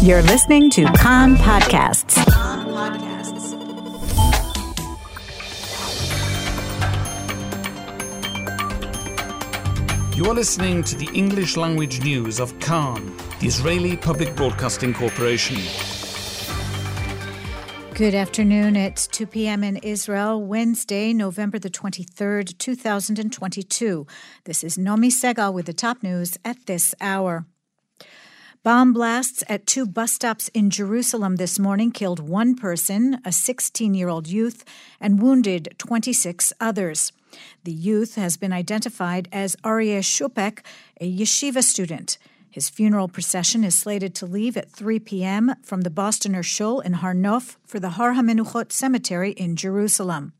You're listening to Kan Podcasts. You are listening to the English language news of Kan, the Israeli Public Broadcasting Corporation. Good afternoon. It's 2 p.m. in Israel, Wednesday, November the 23rd, 2022. This is Nomi Segal with the top news at this hour. Bomb blasts at two bus stops in Jerusalem this morning killed one person, a 16 year old youth, and wounded 26 others. The youth has been identified as Aryeh Shupek, a yeshiva student. His funeral procession is slated to leave at 3 p.m. from the Bostoner Shul in Har Nof for the Har HaMenuchot Cemetery in Jerusalem.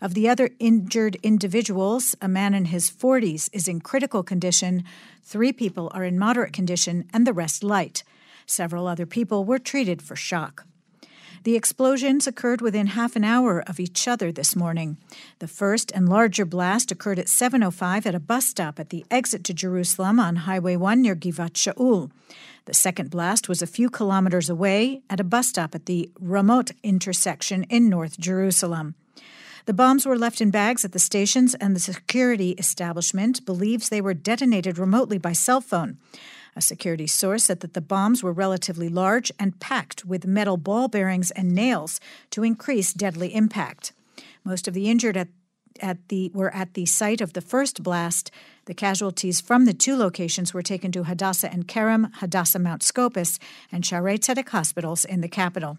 Of the other injured individuals, a man in his 40s is in critical condition, three people are in moderate condition, and the rest light. Several other people were treated for shock. The explosions occurred within half an hour of each other this morning. The first and larger blast occurred at 7:05 at a bus stop at the exit to Jerusalem on Highway 1 near Givat Shaul. The second blast was a few kilometers away at a bus stop at the Ramot intersection in North Jerusalem. The bombs were left in bags at the stations, and the security establishment believes they were detonated remotely by cell phone. A security source said that the bombs were relatively large and packed with metal ball bearings and nails to increase deadly impact. Most of the injured at at the were at the site of the first blast. The casualties from the two locations were taken to Hadassah Ein Kerem, Hadassah Mount Scopus, and Shaarei Tzedek hospitals in the capital.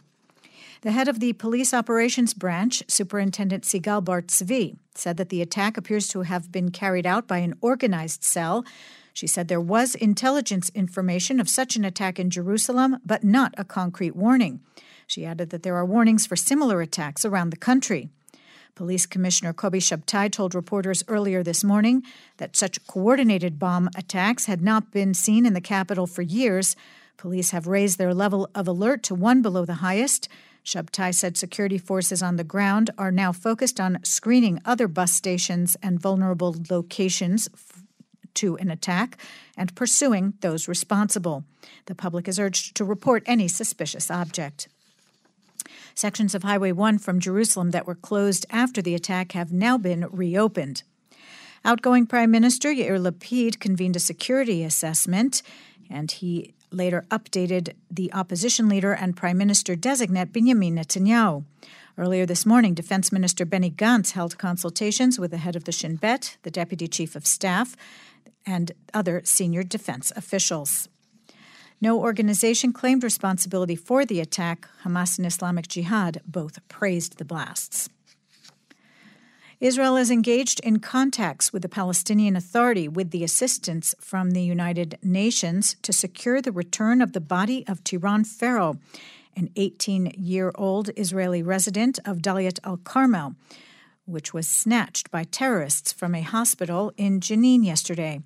The head of the Police Operations Branch, Superintendent Sigal Bar Tzvi, said that the attack appears to have been carried out by an organized cell. She said there was intelligence information of such an attack in Jerusalem, but not a concrete warning. She added that there are warnings for similar attacks around the country. Police Commissioner Kobi Shabtai told reporters earlier this morning that such coordinated bomb attacks had not been seen in the capital for years. Police have raised their level of alert to one below the highest. Shabtai said security forces on the ground are now focused on screening other bus stations and vulnerable locations to an attack and pursuing those responsible. The public is urged to report any suspicious object. Sections of Highway 1 from Jerusalem that were closed after the attack have now been reopened. Outgoing Prime Minister Yair Lapid convened a security assessment, and he later updated the opposition leader and prime minister designate Benjamin Netanyahu. Earlier this morning, Defense Minister Benny Gantz held consultations with the head of the Shin Bet, the deputy chief of staff, and other senior defense officials. No organization claimed responsibility for the attack. Hamas and Islamic Jihad both praised the blasts. Israel is engaged in contacts with the Palestinian Authority with the assistance from the United Nations to secure the return of the body of Tiran Fero, an 18 year old Israeli resident of Daliat al Carmel, which was snatched by terrorists from a hospital in Jenin yesterday.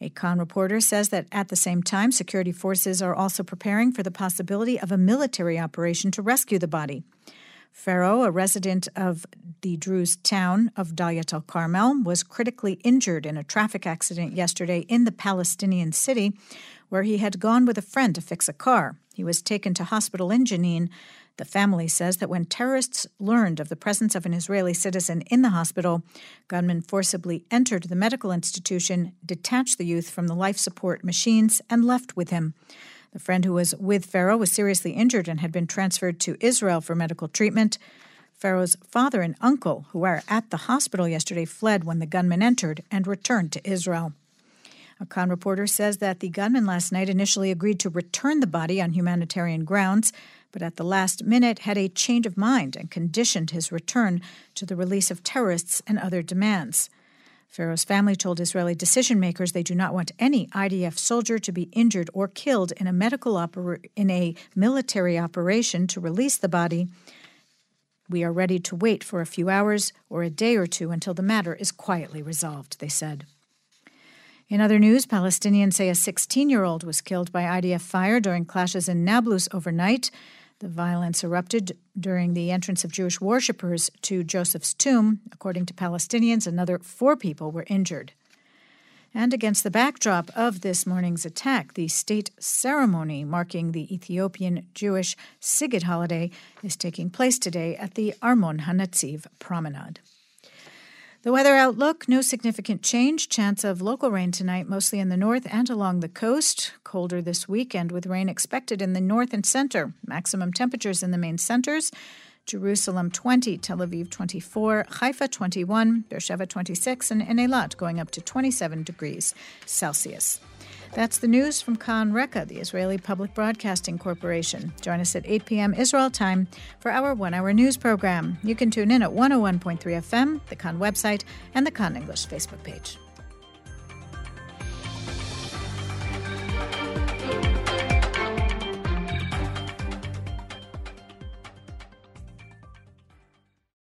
A Kan reporter says that at the same time, security forces are also preparing for the possibility of a military operation to rescue the body. Fero, a resident of the Druze town of Daliat al Carmel, was critically injured in a traffic accident yesterday in the Palestinian city, where he had gone with a friend to fix a car. He was taken to hospital in Jenin. The family says that when terrorists learned of the presence of an Israeli citizen in the hospital, gunmen forcibly entered the medical institution, detached the youth from the life support machines, and left with him. The friend who was with Fero was seriously injured and had been transferred to Israel for medical treatment. Fero's father and uncle, who were at the hospital yesterday, fled when the gunman entered and returned to Israel. A Kan reporter says that the gunman last night initially agreed to return the body on humanitarian grounds, but at the last minute had a change of mind and conditioned his return to the release of terrorists and other demands. Fero's family told Israeli decision makers they do not want any IDF soldier to be injured or killed in a medical in a military operation to release the body. We are ready to wait for a few hours or a day or two until the matter is quietly resolved, they said. In other news, Palestinians say a 16 year old was killed by IDF fire during clashes in Nablus overnight. The violence erupted during the entrance of Jewish worshippers to Joseph's tomb. According to Palestinians, another four people were injured. And against the backdrop of this morning's attack, the state ceremony marking the Ethiopian Jewish Sigd holiday is taking place today at the Armon Hanatziv Promenade. The weather outlook no significant change. Chance of local rain tonight, mostly in the north and along the coast. Colder this weekend with rain expected in the north and center. Maximum temperatures in the main centers Jerusalem 20, Tel Aviv 24, Haifa 21, Beersheba 26, and Eilat going up to 27 degrees Celsius. That's the news from Kan Reka, the Israeli Public Broadcasting Corporation. Join us at 8 p.m. Israel time for our one hour news program. You can tune in at 101.3 FM, the Kan website, and the Kan English Facebook page.